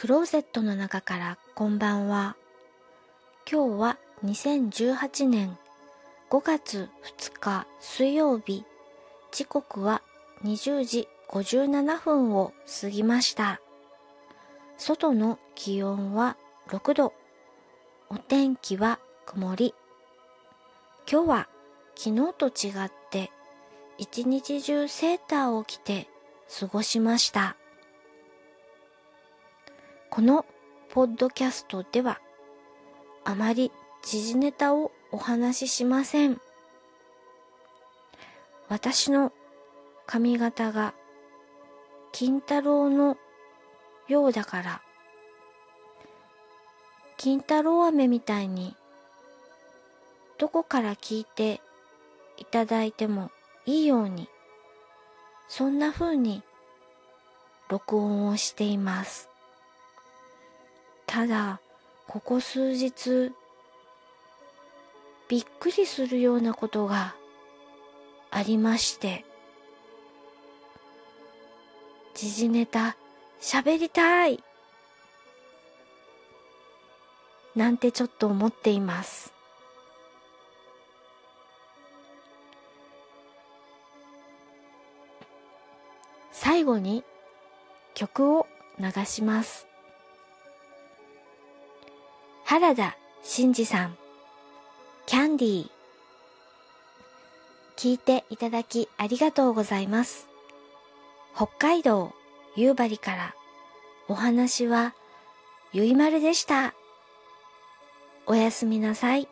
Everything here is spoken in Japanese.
クローゼットの中からこんばんは。今日は2018年5月2日水曜日。時刻は20時57分を過ぎました。外の気温は6度。お天気は曇り。今日は昨日と違って一日中セーターを着て過ごしました。このポッドキャストではあまり時事ネタをお話ししません。私の髪型が金太郎のようだから、金太郎飴みたいにどこから聞いていただいてもいいように、そんな風に録音をしています。ただ、ここ数日、びっくりするようなことがありまして、時事ネタ喋りたいなんてちょっと思っています。最後に曲を流します。原田真二さん、キャンディー。聞いていただきありがとうございます。北海道夕張からお話はゆいまるでした。おやすみなさい。